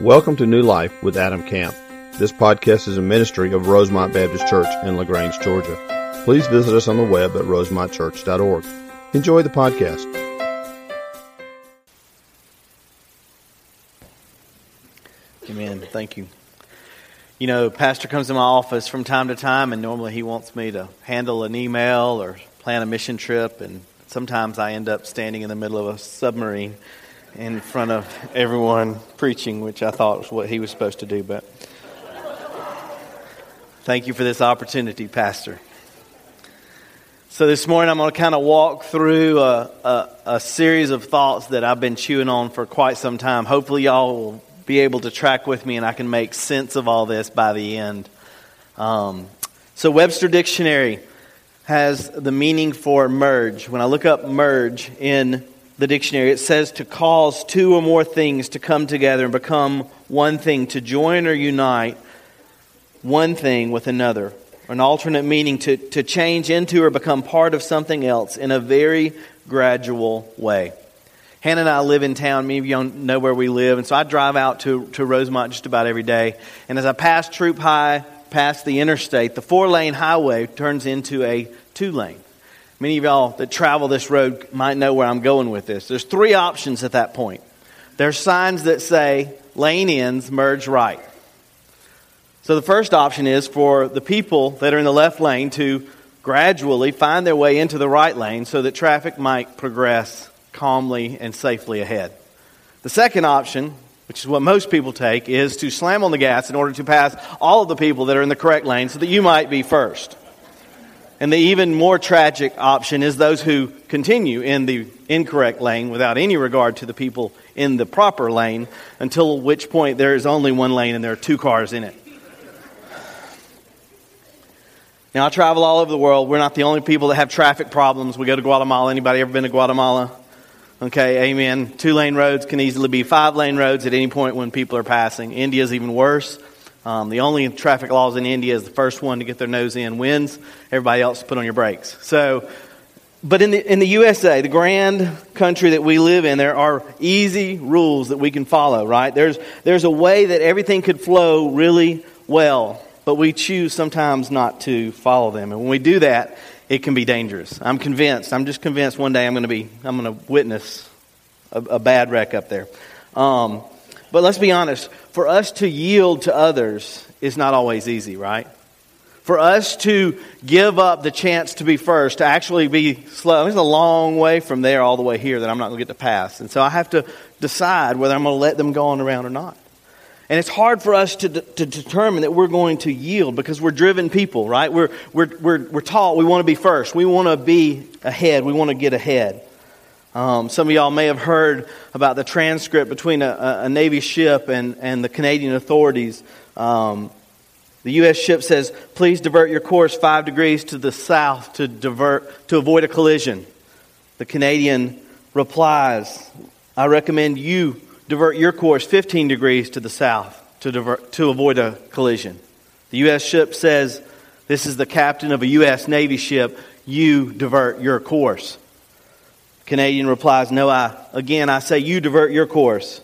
Welcome to New Life with Adam Camp. This podcast is a ministry of Rosemont Baptist Church in LaGrange, Georgia. Please visit us on the web at rosemontchurch.org. Enjoy the podcast. Amen. Thank you. You know, Pastor comes to my office from time to time, and normally he wants me to handle an email or plan a mission trip, and sometimes I end up standing in the middle of a submarine in front of everyone preaching, which I thought was what he was supposed to do. But thank you for this opportunity, Pastor. So this morning I'm going to kind of walk through a, a, a, series of thoughts that I've been chewing on for quite some time. Hopefully y'all will be able to track with me and I can make sense of all this by the end. Um, so Webster Dictionary has the meaning for merge. When I look up merge in the dictionary, it says to cause two or more things to come together and become one thing, to join or unite one thing with another. An alternate meaning to, to change into or become part of something else in a very gradual way. Hannah and I live in town. Many of you know where we live. And so I drive out to, to Rosemont just about every day. And as I pass Troup High, past the interstate, the four lane highway turns into a two lane. Many of y'all that travel this road might know where I'm going with this. There's three options at that point. There's signs that say lane ends, merge right. So the first option is for the people that are in the left lane to gradually find their way into the right lane so that traffic might progress calmly and safely ahead. The second option, which is what most people take, is to slam on the gas in order to pass all of the people that are in the correct lane so that you might be first. And the even more tragic option is those who continue in the incorrect lane without any regard to the people in the proper lane until which point there is only one lane and there are two cars in it. Now, I travel all over the world. We're not the only people that have traffic problems. We go to Guatemala. Anybody ever been to Guatemala? Okay, amen. Two lane roads can easily be five lane roads at any point when people are passing. India is even worse. Um, the only traffic laws in India is the first one to get their nose in wins. Everybody else put on your brakes. So, but in the, in the USA, the grand country that we live in, there are easy rules that we can follow, right? There's, there's a way that everything could flow really well but we choose sometimes not to follow them. And when we do that, it can be dangerous. I'm convinced. I'm just convinced one day I'm going to be, I'm going to witness a, a bad wreck up there. Um, but let's be honest. For us to yield to others is not always easy, right? For us to give up the chance to be first, to actually be slow, it's a long way from there all the way here that I'm not going to get to pass. And so I have to decide whether I'm going to let them go on around or not. And it's hard for us to, to determine that we're going to yield because we're driven people, right? We're, we're, we're, we're taught we want to be first. We want to be ahead. We want to get ahead. Um, some of y'all may have heard about the transcript between a, a Navy ship and, and the Canadian authorities. Um, the U.S. ship says, please divert your course five degrees to the south to, divert, to avoid a collision. The Canadian replies, I recommend you divert your course 15 degrees to the south to, divert, to avoid a collision. The U.S. ship says, This is the captain of a U.S. Navy ship. You divert your course. Canadian replies, No, I, again, I say you divert your course.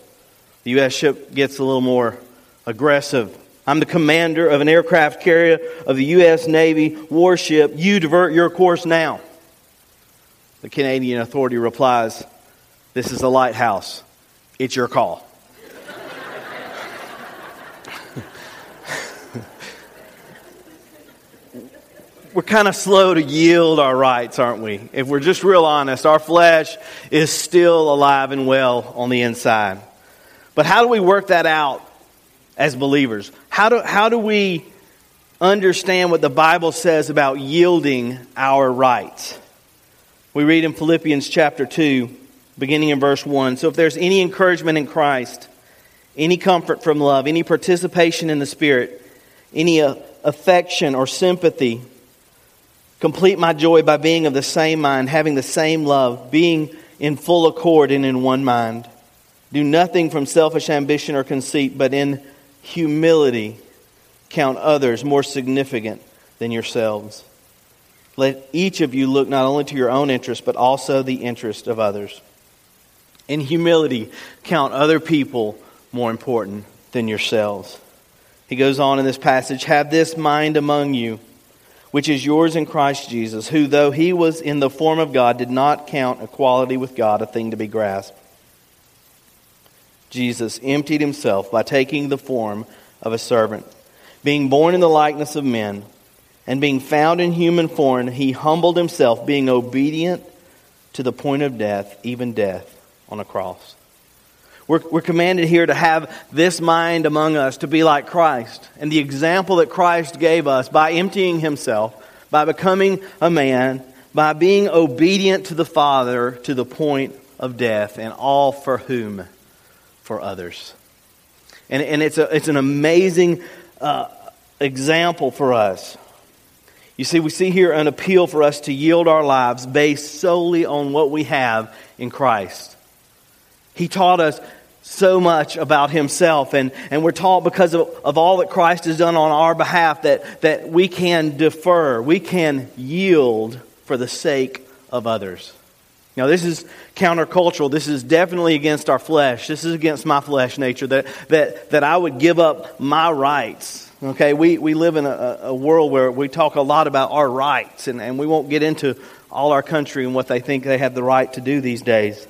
The U.S. ship gets a little more aggressive. I'm the commander of an aircraft carrier of the U.S. Navy warship. You divert your course now. The Canadian authority replies, This is a lighthouse. It's your call. we're kind of slow to yield our rights, aren't we? If we're just real honest, our flesh is still alive and well on the inside. But how do we work that out as believers? How do, how do we understand what the Bible says about yielding our rights? We read in Philippians chapter 2 beginning in verse 1. So if there's any encouragement in Christ, any comfort from love, any participation in the Spirit, any uh, affection or sympathy, complete my joy by being of the same mind, having the same love, being in full accord and in one mind. Do nothing from selfish ambition or conceit, but in humility count others more significant than yourselves. Let each of you look not only to your own interest, but also the interest of others in humility, count other people more important than yourselves. He goes on in this passage Have this mind among you, which is yours in Christ Jesus, who, though he was in the form of God, did not count equality with God a thing to be grasped. Jesus emptied himself by taking the form of a servant. Being born in the likeness of men, and being found in human form, he humbled himself, being obedient to the point of death, even death on a cross. We're, we're commanded here to have this mind among us, to be like Christ. And the example that Christ gave us by emptying himself, by becoming a man, by being obedient to the Father to the point of death, and all for whom? For others. And, and it's, a, it's an amazing uh, example for us. You see, we see here an appeal for us to yield our lives based solely on what we have in Christ. He taught us so much about himself, and, and we're taught because of, of all that Christ has done on our behalf that, that we can defer, we can yield for the sake of others. Now, this is countercultural. This is definitely against our flesh. This is against my flesh nature that, that, that I would give up my rights Okay, we, we live in a, a world where we talk a lot about our rights, and, and we won't get into all our country and what they think they have the right to do these days.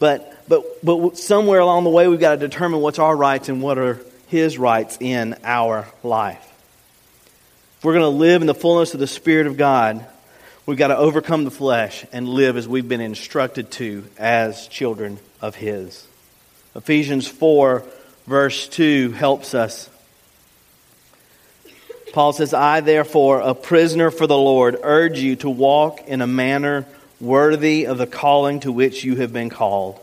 But, but, but somewhere along the way, we've got to determine what's our rights and what are His rights in our life. If we're going to live in the fullness of the Spirit of God, we've got to overcome the flesh and live as we've been instructed to as children of His. Ephesians 4, verse 2 helps us Paul says, I, therefore, a prisoner for the Lord, urge you to walk in a manner worthy of the calling to which you have been called,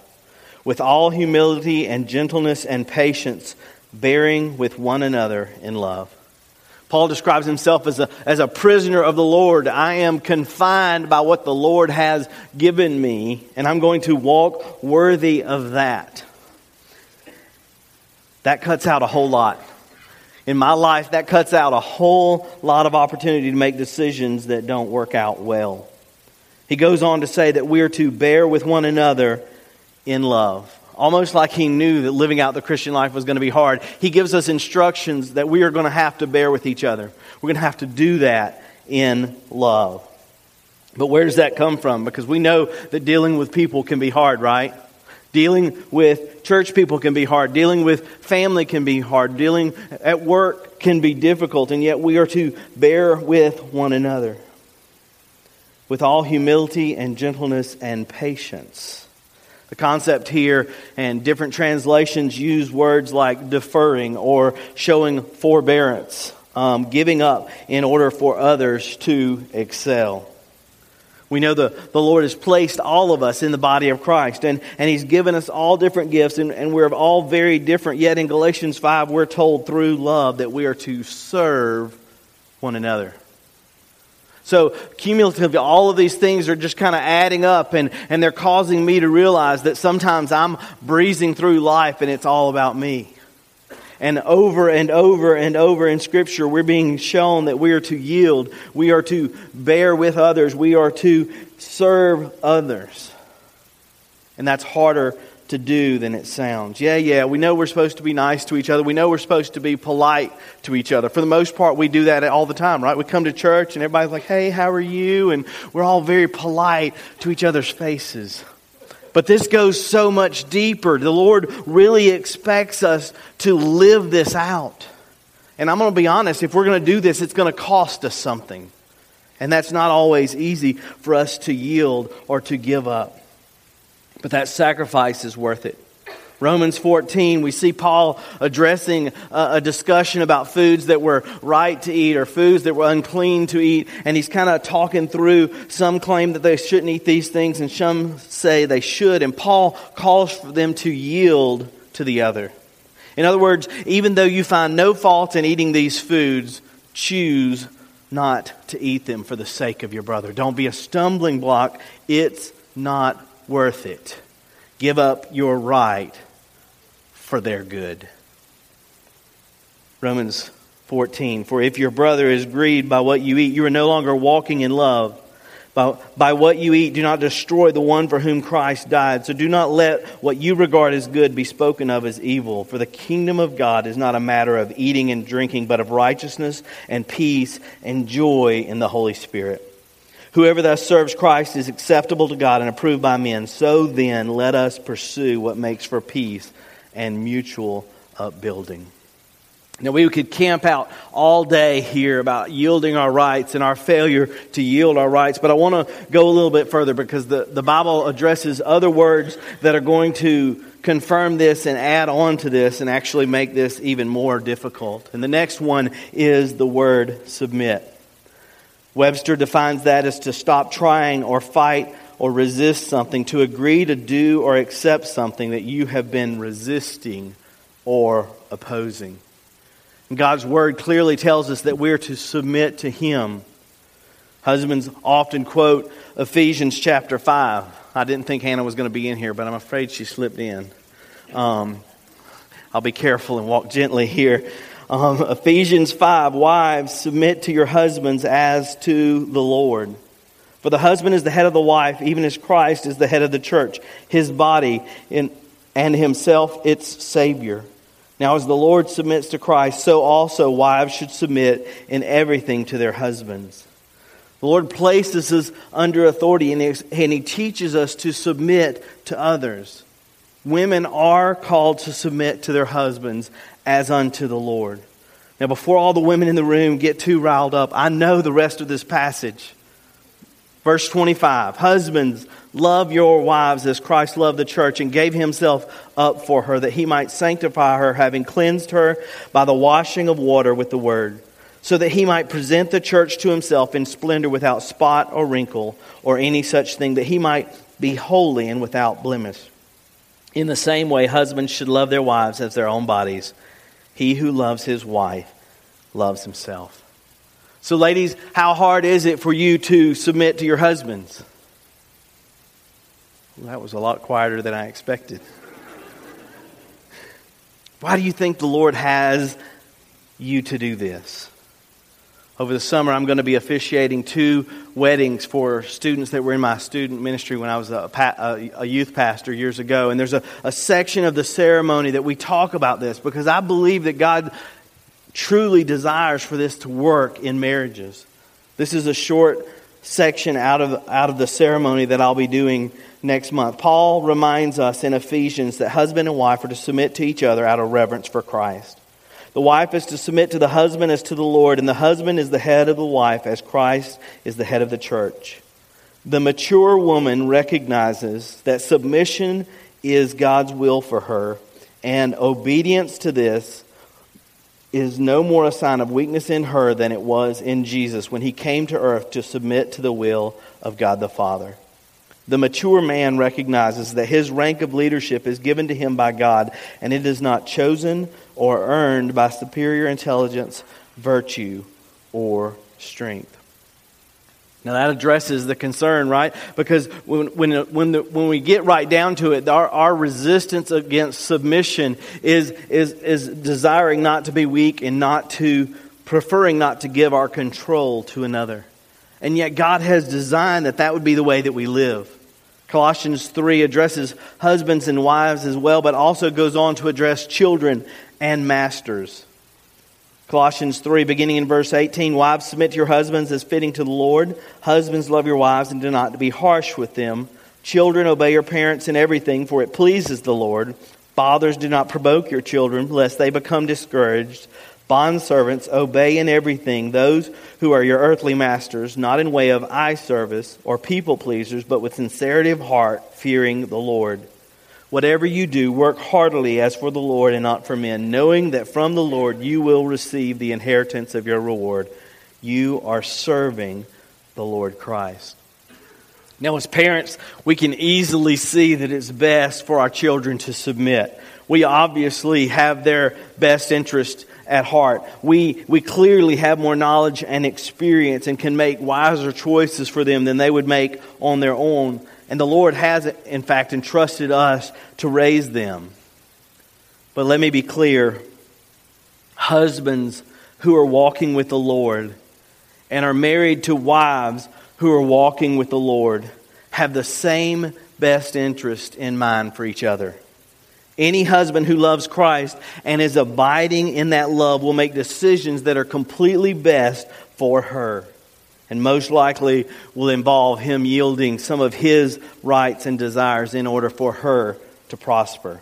with all humility and gentleness and patience, bearing with one another in love. Paul describes himself as a, as a prisoner of the Lord. I am confined by what the Lord has given me, and I'm going to walk worthy of that. That cuts out a whole lot in my life, that cuts out a whole lot of opportunity to make decisions that don't work out well. He goes on to say that we are to bear with one another in love. Almost like he knew that living out the Christian life was going to be hard. He gives us instructions that we are going to have to bear with each other. We're going to have to do that in love. But where does that come from? Because we know that dealing with people can be hard, right? Dealing with church people can be hard. Dealing with family can be hard. Dealing at work can be difficult, and yet we are to bear with one another with all humility and gentleness and patience. The concept here and different translations use words like deferring or showing forbearance, um, giving up in order for others to excel. We know the, the Lord has placed all of us in the body of Christ, and, and He's given us all different gifts, and, and we're all very different. Yet in Galatians 5, we're told through love that we are to serve one another. So, cumulatively, all of these things are just kind of adding up, and, and they're causing me to realize that sometimes I'm breezing through life and it's all about me. And over and over and over in Scripture, we're being shown that we are to yield, we are to bear with others, we are to serve others. And that's harder to do than it sounds. Yeah, yeah, we know we're supposed to be nice to each other. We know we're supposed to be polite to each other. For the most part, we do that all the time, right? We come to church and everybody's like, hey, how are you? And we're all very polite to each other's faces. But this goes so much deeper. The Lord really expects us to live this out. And I'm going to be honest, if we're going to do this, it's going to cost us something. And that's not always easy for us to yield or to give up. But that sacrifice is worth it. Romans 14, we see Paul addressing uh, a, discussion about foods that were right to eat or foods that were unclean to eat. And he's kind of talking through some claim that they shouldn't eat these things and some say they should. And Paul calls for them to yield to the other. In other words, even though you find no fault in eating these foods, choose not to eat them for the sake of your brother. Don't be a stumbling block. It's not worth it. Give up your right for their good. Romans 14. For if your brother is grieved by what you eat, you are no longer walking in love. By, by what you eat, do not destroy the one for whom Christ died. So do not let what you regard as good be spoken of as evil. For the kingdom of God is not a matter of eating and drinking, but of righteousness and peace and joy in the Holy Spirit. Whoever thus serves Christ is acceptable to God and approved by men. So then, let us pursue what makes for peace and mutual upbuilding. Now, we could camp out all day here about yielding our rights and our failure to yield our rights, but I want to go a little bit further because the, the Bible addresses other words that are going to confirm this and add on to this and actually make this even more difficult. And the next one is the word submit. Webster defines that as to stop trying or fight or resist something, to agree to do or accept something that you have been resisting or opposing. God's word clearly tells us that we're to submit to Him. Husbands often quote Ephesians chapter 5. I didn't think Hannah was going to be in here, but I'm afraid she slipped in. Um, I'll be careful and walk gently here. Um, Ephesians 5 Wives, submit to your husbands as to the Lord. For the husband is the head of the wife, even as Christ is the head of the church, his body, in, and himself its Savior. Now, as the Lord submits to Christ, so also wives should submit in everything to their husbands. The Lord places us under authority and He teaches us to submit to others. Women are called to submit to their husbands as unto the Lord. Now, before all the women in the room get too riled up, I know the rest of this passage. Verse 25 Husbands, love your wives as Christ loved the church and gave himself up for her, that he might sanctify her, having cleansed her by the washing of water with the word, so that he might present the church to himself in splendor without spot or wrinkle or any such thing, that he might be holy and without blemish. In the same way, husbands should love their wives as their own bodies. He who loves his wife loves himself. So, ladies, how hard is it for you to submit to your husbands? Well, that was a lot quieter than I expected. Why do you think the Lord has you to do this? Over the summer, I'm going to be officiating two weddings for students that were in my student ministry when I was a, a youth pastor years ago. And there's a, a section of the ceremony that we talk about this because I believe that God truly desires for this to work in marriages. This is a short section out of, out of the ceremony that I'll be doing next month. Paul reminds us in Ephesians that husband and wife are to submit to each other out of reverence for Christ. The wife is to submit to the husband as to the Lord, and the husband is the head of the wife as Christ is the head of the church. The mature woman recognizes that submission is God's will for her, and obedience to this is no more a sign of weakness in her than it was in Jesus when he came to earth to submit to the will of God the Father. The mature man recognizes that his rank of leadership is given to him by God, and it is not chosen or earned by superior intelligence, virtue, or strength. Now that addresses the concern, right? Because when, when, when, the, when we get right down to it, our, our resistance against submission is, is, is desiring not to be weak and not to, preferring not to give our control to another. And yet God has designed that that would be the way that we live. Colossians 3 addresses husbands and wives as well, but also goes on to address children and masters. Colossians 3, beginning in verse 18 Wives, submit to your husbands as fitting to the Lord. Husbands, love your wives and do not be harsh with them. Children, obey your parents in everything, for it pleases the Lord. Fathers, do not provoke your children, lest they become discouraged. Bondservants, obey in everything those who are your earthly masters, not in way of eye service or people pleasers, but with sincerity of heart, fearing the Lord. Whatever you do, work heartily as for the Lord and not for men, knowing that from the Lord you will receive the inheritance of your reward. You are serving the Lord Christ. Now, as parents, we can easily see that it's best for our children to submit. We obviously have their best interest at heart. We, we clearly have more knowledge and experience and can make wiser choices for them than they would make on their own. And the Lord has, in fact, entrusted us to raise them. But let me be clear husbands who are walking with the Lord and are married to wives who are walking with the Lord have the same best interest in mind for each other. Any husband who loves Christ and is abiding in that love will make decisions that are completely best for her. And most likely will involve him yielding some of his rights and desires in order for her to prosper.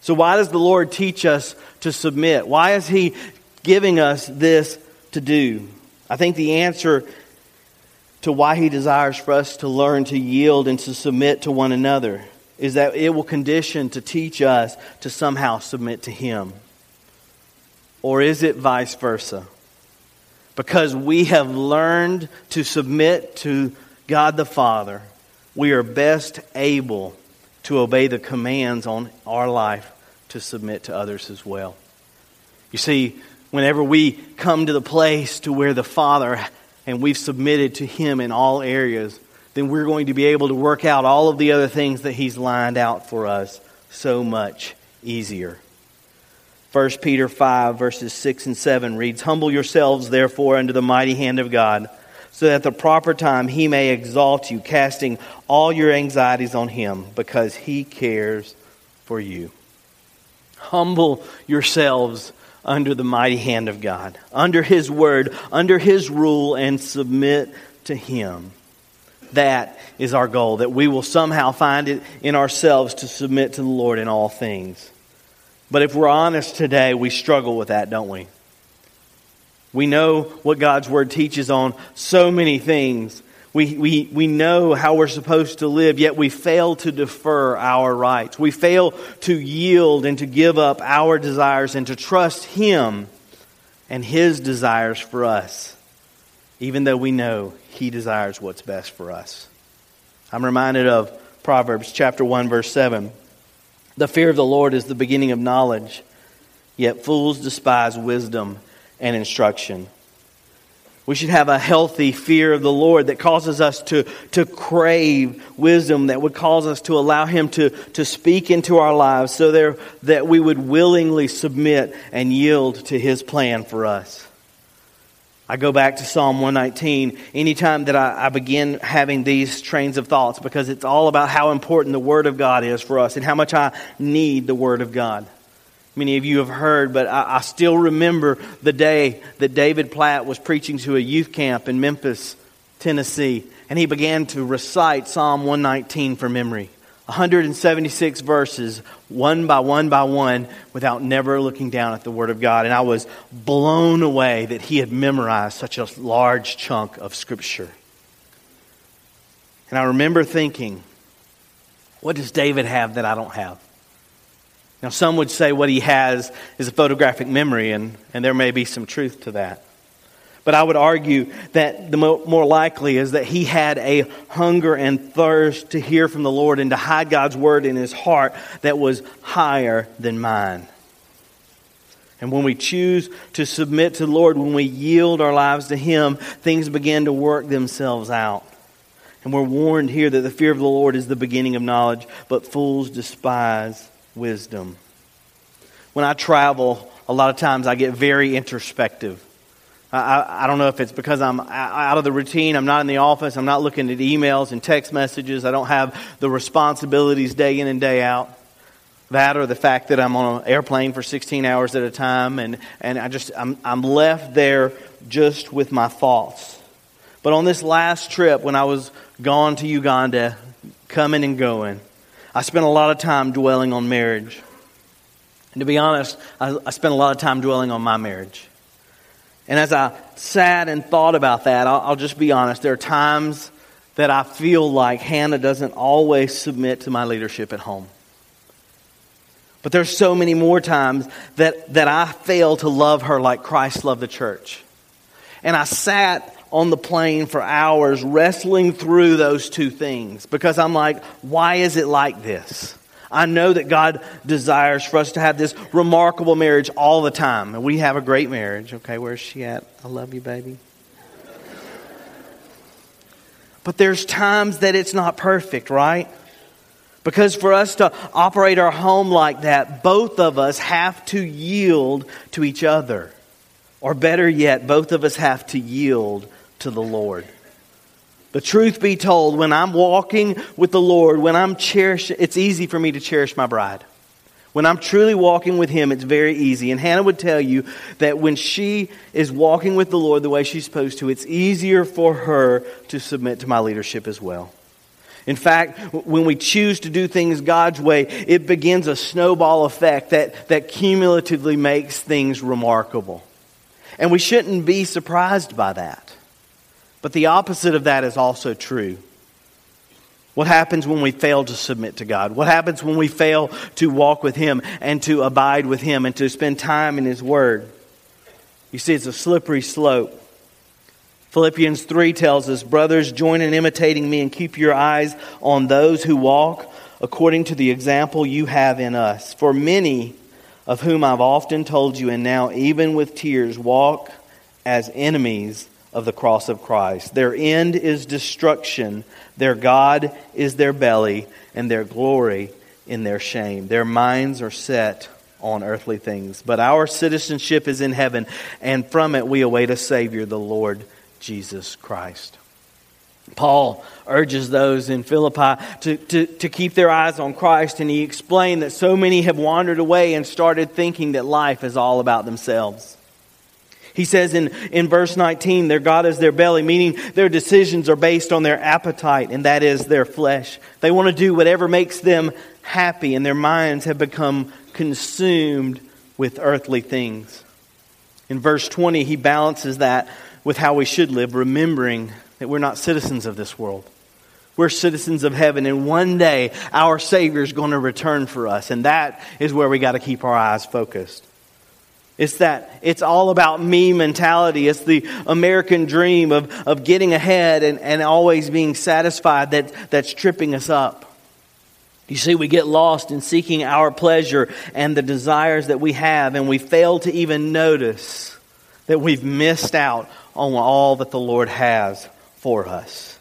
So, why does the Lord teach us to submit? Why is He giving us this to do? I think the answer to why He desires for us to learn to yield and to submit to one another is that it will condition to teach us to somehow submit to Him. Or is it vice versa? Because we have learned to submit to God the Father, we are best able to obey the commands on our life to submit to others as well. You see, whenever we come to the place to where the Father and we've submitted to Him in all areas, then we're going to be able to work out all of the other things that He's lined out for us so much easier. 1 Peter 5, verses 6 and 7 reads Humble yourselves, therefore, under the mighty hand of God, so that at the proper time He may exalt you, casting all your anxieties on Him, because He cares for you. Humble yourselves under the mighty hand of God, under His word, under His rule, and submit to Him. That is our goal, that we will somehow find it in ourselves to submit to the Lord in all things. But if we're honest today, we struggle with that, don't we? We know what God's Word teaches on so many things, we, we, we know how we're supposed to live, yet we fail to defer our rights. We fail to yield and to give up our desires and to trust Him and His desires for us, even though we know He desires what's best for us. I'm reminded of Proverbs chapter 1, verse 7. The fear of the Lord is the beginning of knowledge, yet fools despise wisdom and instruction. We should have a healthy fear of the Lord that causes us to, to crave wisdom, that would cause us to allow Him to, to speak into our lives so there, that we would willingly submit and yield to His plan for us. I go back to Psalm 119 anytime that I, I, begin having these trains of thoughts because it's all about how important the Word of God is for us and how much I need the Word of God many of you have heard, but I, I, still remember the day that David Platt was preaching to a youth camp in Memphis, Tennessee, and he began to recite Psalm 119 from memory. 176 verses, one by one by one, without never looking down at the Word of God. And I was blown away that he had memorized such a large chunk of Scripture. And I remember thinking, what does David have that I don't have? Now, some would say what he has is a photographic memory, and, and there may be some truth to that. But I would argue that the more likely is that he had a hunger and thirst to hear from the Lord and to hide God's word in his heart that was higher than mine. And when we choose to submit to the Lord, when we yield our lives to Him, things begin to work themselves out. And we're warned here that the fear of the Lord is the beginning of knowledge, but fools despise wisdom. When I travel, a lot of times I get very introspective. I, I, don't know if it's because I'm out of the routine, I'm not in the office, I'm not looking at emails and text messages, I don't have the responsibilities day in and day out. That or the fact that I'm on an airplane for 16 hours at a time and, and I just, I'm, I'm left there just with my thoughts. But on this last trip, when I was gone to Uganda, coming and going, I spent a lot of time dwelling on marriage. And to be honest, I, I spent a lot of time dwelling on my marriage. And as I sat and thought about that, I'll, I'll just be honest, there are times that I feel like Hannah doesn't always submit to my leadership at home. But there's so many more times that, that I fail to love her like Christ loved the church. And I sat on the plane for hours wrestling through those two things because I'm like, why is it like this? I know that God desires for us to have this remarkable marriage all the time. And we have a great marriage. Okay, where's she at? I love you, baby. But there's times that it's not perfect, right? Because for us to operate our home like that, both of us have to yield to each other. Or better yet, both of us have to yield to the Lord. The truth be told, when I'm walking with the Lord, when I'm cherishing, it's easy for me to cherish my bride. When I'm truly walking with Him, it's very easy. And Hannah would tell you that when she is walking with the Lord the way she's supposed to, it's easier for her to submit to my leadership as well. In fact, when we choose to do things God's way, it begins a snowball effect that, that cumulatively makes things remarkable. And we shouldn't be surprised by that. But the opposite of that is also true. What happens when we fail to submit to God? What happens when we fail to walk with Him and to abide with Him and to spend time in His Word? You see, it's a slippery slope. Philippians 3 tells us, Brothers, join in imitating me and keep your eyes on those who walk according to the example you have in us. For many of whom I've often told you, and now even with tears, walk as enemies of the cross of Christ. Their end is destruction, their God is their belly, and their glory in their shame. Their minds are set on earthly things. But our citizenship is in heaven, and from it we await a Savior, the Lord Jesus Christ. Paul urges those in Philippi to, to, to keep their eyes on Christ, and he explained that so many have wandered away and started thinking that life is all about themselves. He says in, in verse 19, their God is their belly, meaning their decisions are based on their appetite, and that is their flesh. They want to do whatever makes them happy, and their minds have become consumed with earthly things. In verse 20, he balances that with how we should live, remembering that we're not citizens of this world. We're citizens of heaven, and one day our Savior is going to return for us, and that is where we got to keep our eyes focused. It's that it's all about me mentality. It's the American dream of, of getting ahead and, and always being satisfied that, that's tripping us up. You see, we get lost in seeking our pleasure and the desires that we have, and we fail to even notice that we've missed out on all that the Lord has for us.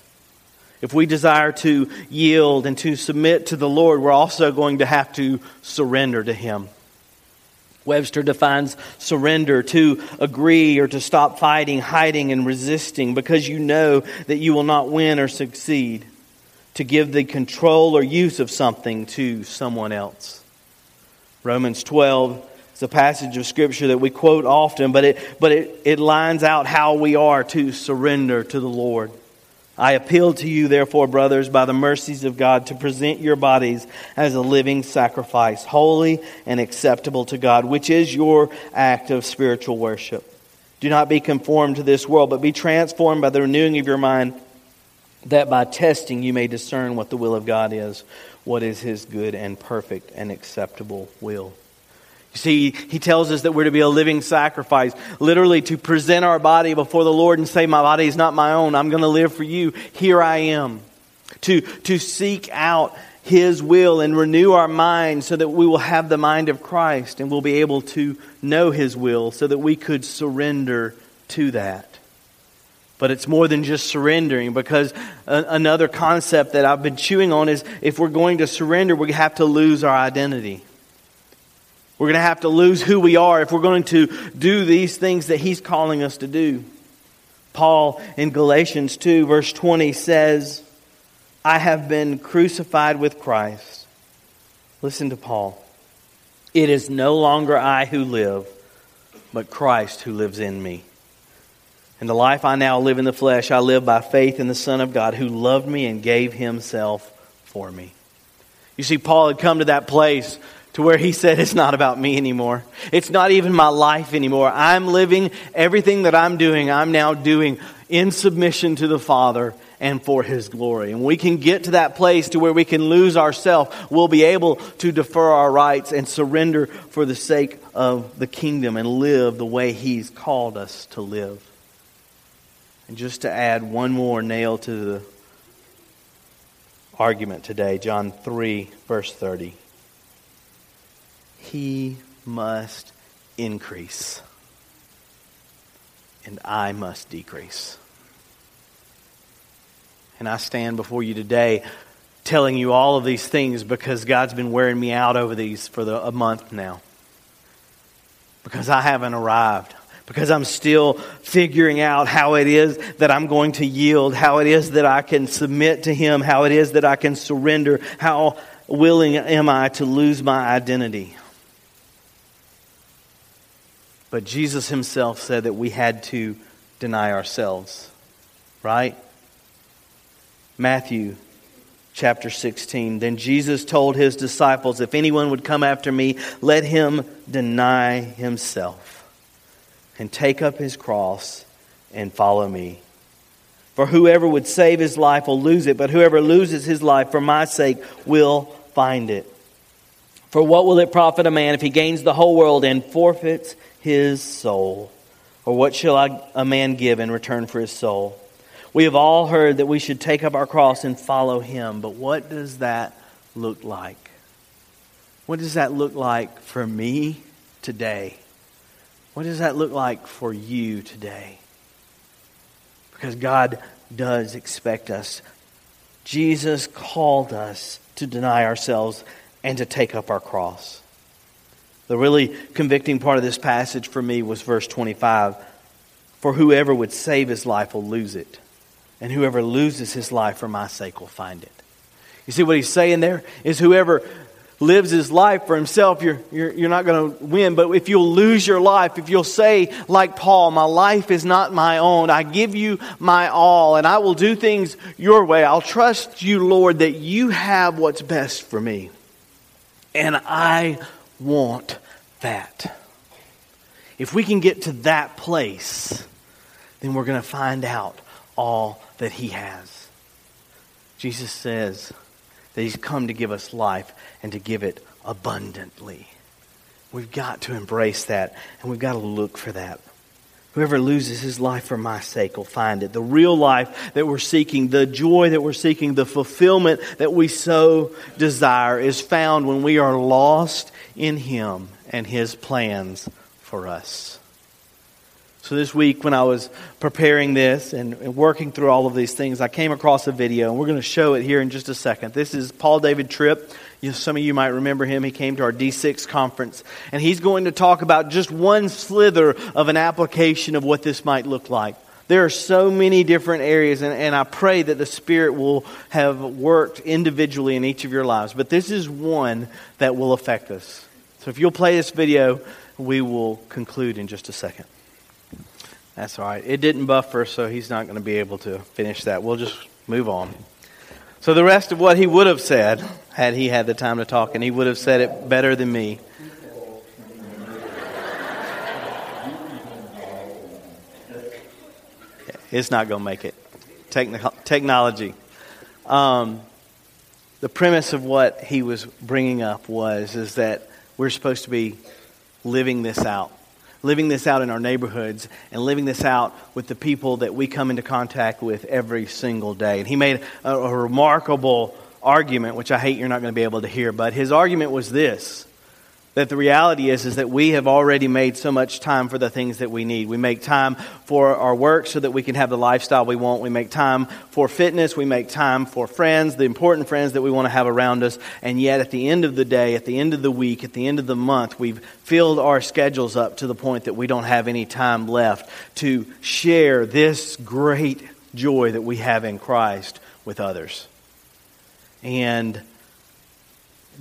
If we desire to yield and to submit to the Lord, we're also going to have to surrender to Him. Webster defines surrender to agree or to stop fighting, hiding, and resisting because you know that you will not win or succeed, to give the control or use of something to someone else. Romans 12 is a passage of Scripture that we quote often, but it, but it, it lines out how we are to surrender to the Lord. I appeal to you, therefore, brothers, by the mercies of God, to present your bodies as a living sacrifice, holy and acceptable to God, which is your act of spiritual worship. Do not be conformed to this world, but be transformed by the renewing of your mind, that by testing you may discern what the will of God is, what is his good and perfect and acceptable will. See, he tells us that we're to be a living sacrifice, literally to present our body before the Lord and say, My body is not my own. I'm going to live for you. Here I am. To, to seek out his will and renew our mind so that we will have the mind of Christ and we'll be able to know His will so that we could surrender to that. But it's more than just surrendering because another concept that I've been chewing on is if we're going to surrender, we have to lose our identity. We're going to have to lose who we are if we're going to do these things that he's calling us to do. Paul in Galatians 2, verse 20 says, I have been crucified with Christ. Listen to Paul. It is no longer I who live, but Christ who lives in me. And the life I now live in the flesh, I live by faith in the Son of God who loved me and gave himself for me. You see, Paul had come to that place to where he said, It's not about me anymore. It's not even my life anymore. I'm living everything that I'm doing, I'm now doing in submission to the Father and for his glory. And we can get to that place to where we can lose ourselves. We'll be able to defer our rights and surrender for the sake of the kingdom and live the way he's called us to live. And just to add one more nail to the argument today, John 3, verse 30 he must increase, and I must decrease. And I stand before you today telling you all of these things because God's been wearing me out over these for the, a month now. Because I haven't arrived. because I'm still figuring out how it is that I'm going to yield, how it is that I can submit to Him, how it is that I can surrender, how willing am I to lose my identity. But Jesus Himself said that we had to deny ourselves, right? Matthew chapter 16. Then Jesus told his disciples, If anyone would come after me, let him deny himself and take up his cross and follow me. For whoever would save his life will lose it, but whoever loses his life for my sake will find it. For what will it profit a man if he gains the whole world and forfeits his soul? Or what shall I, a man give in return for his soul? We have all heard that we should take up our cross and follow him, but what does that look like? What does that look like for me today? What does that look like for you today? Because God does expect us. Jesus called us to deny ourselves and to take up our cross. The really convicting part of this passage for me was verse 25. For whoever would save his life will lose it, and whoever loses his life for my sake will find it. You see what he's saying there? Is whoever lives his life for himself, you're, you're, you're not going to win. But if you'll lose your life, if you'll say, like Paul, my life is not my own, I give you my all, and I will do things your way. I'll trust you, Lord, that you have what's best for me. And I want that. If we can get to that place, then we're going to find out all that he has. Jesus says, that He's come to give us life and to give it abundantly. We've got to embrace that, and we've got to look for that. Whoever loses his life for my sake will find it. The real life that we're seeking, the joy that we're seeking, the fulfillment that we so desire is found when we are lost in Him and His plans for us. So this week, when I was preparing this and, and, working through all of these things, I came across a video, and we're going to show it here in just a second. This is Paul David Tripp. You some of you might remember him. He came to our D6 conference, and he's going to talk about just one slither of an application of what this might look like. There are so many different areas, and, and I pray that the Spirit will have worked individually in each of your lives. But this is one that will affect us. So if you'll play this video, we will conclude in just a second. That's all right. It didn't buffer, so he's not going to be able to finish that. We'll just move on. So, the rest of what he would have said, had he had the time to talk, and he would have said it better than me. It's not going to make it. technology. Um, the premise of what he was bringing up was is that we're supposed to be living this out living this out in our neighborhoods and living this out with the people that we come into contact with every single day. And he made a, a remarkable argument, which I hate you're not going to be able to hear, but his argument was this that the reality is is that we have already made so much time for the things that we need. We make time for our work so that we can have the lifestyle we want. We make time for fitness. We make time for friends, the important friends that we want to have around us. And yet at the end of the day, at the end of the week, at the end of the month, we've filled our schedules up to the point that we don't have any time left to share this great joy that we have in Christ with others. And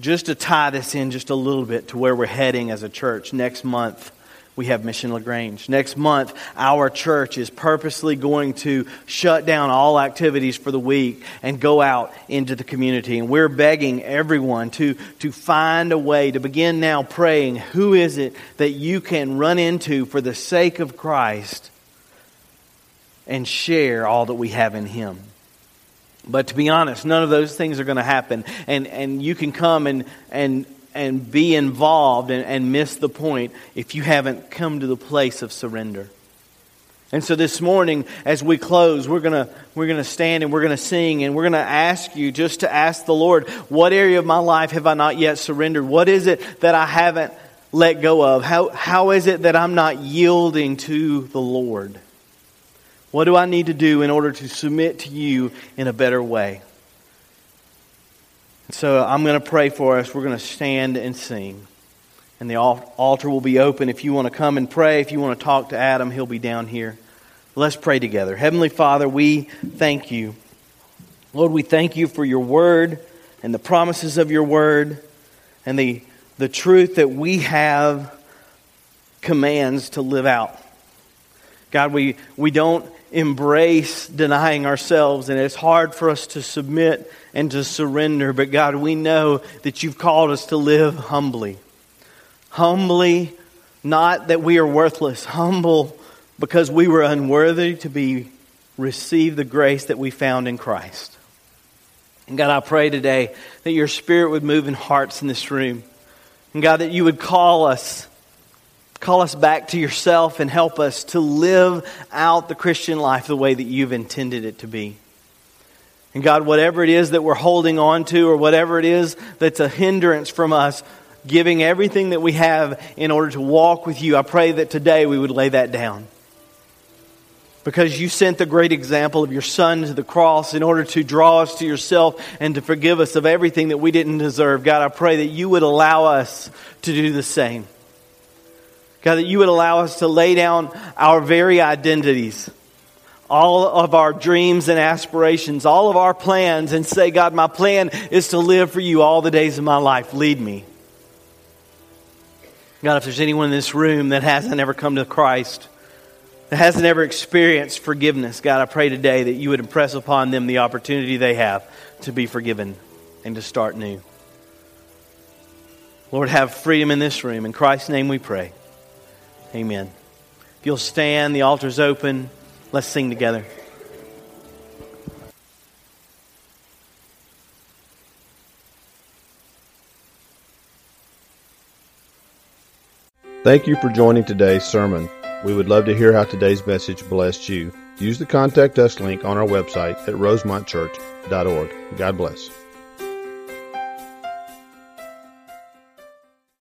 just to tie this in just a little bit to where we're heading as a church, next month we have Mission LaGrange. Next month, our church is purposely going to shut down all activities for the week and go out into the community. And we're begging everyone to, to find a way to begin now praying who is it that you can run into for the sake of Christ and share all that we have in Him. But to be honest, none of those things are going to happen. And, and you can come and, and, and be involved and, and miss the point if you haven't come to the place of surrender. And so this morning, as we close, we're going we're gonna stand and we're going to sing and we're going to ask you just to ask the Lord, what area of my life have I not yet surrendered? What is it that I haven't let go of? How, how is it that I'm not yielding to the Lord? What do I need to do in order to submit to you in a better way? So I'm going to pray for us. We're going to stand and sing. And the altar will be open. If you want to come and pray, if you want to talk to Adam, he'll be down here. Let's pray together. Heavenly Father, we thank you. Lord, we thank you for your word and the promises of your word and the, the truth that we have commands to live out. God, we, we don't embrace denying ourselves, and it's hard for us to submit and to surrender. But God, we know that you've called us to live humbly. Humbly, not that we are worthless, humble because we were unworthy to be receive the grace that we found in Christ. And God, I pray today that your spirit would move in hearts in this room. And God, that you would call us Call us back to yourself and help us to live out the Christian life the way that you've intended it to be. And God, whatever it is that we're holding on to, or whatever it is that's a hindrance from us giving everything that we have in order to walk with you, I pray that today we would lay that down. Because you sent the great example of your Son to the cross in order to draw us to yourself and to forgive us of everything that we didn't deserve. God, I pray that you would allow us to do the same. God, that you would allow us to lay down our very identities, all of our dreams and aspirations, all of our plans, and say, God, my plan is to live for you all the days of my life. Lead me. God, if there's anyone in this room that hasn't ever come to Christ, that hasn't ever experienced forgiveness, God, I pray today that you would impress upon them the opportunity they have to be forgiven and to start new. Lord, have freedom in this room. In Christ's name we pray. Amen. If you'll stand, the altar's open. Let's sing together. Thank you for joining today's sermon. We would love to hear how today's message blessed you. Use the contact us link on our website at rosemontchurch.org. God bless.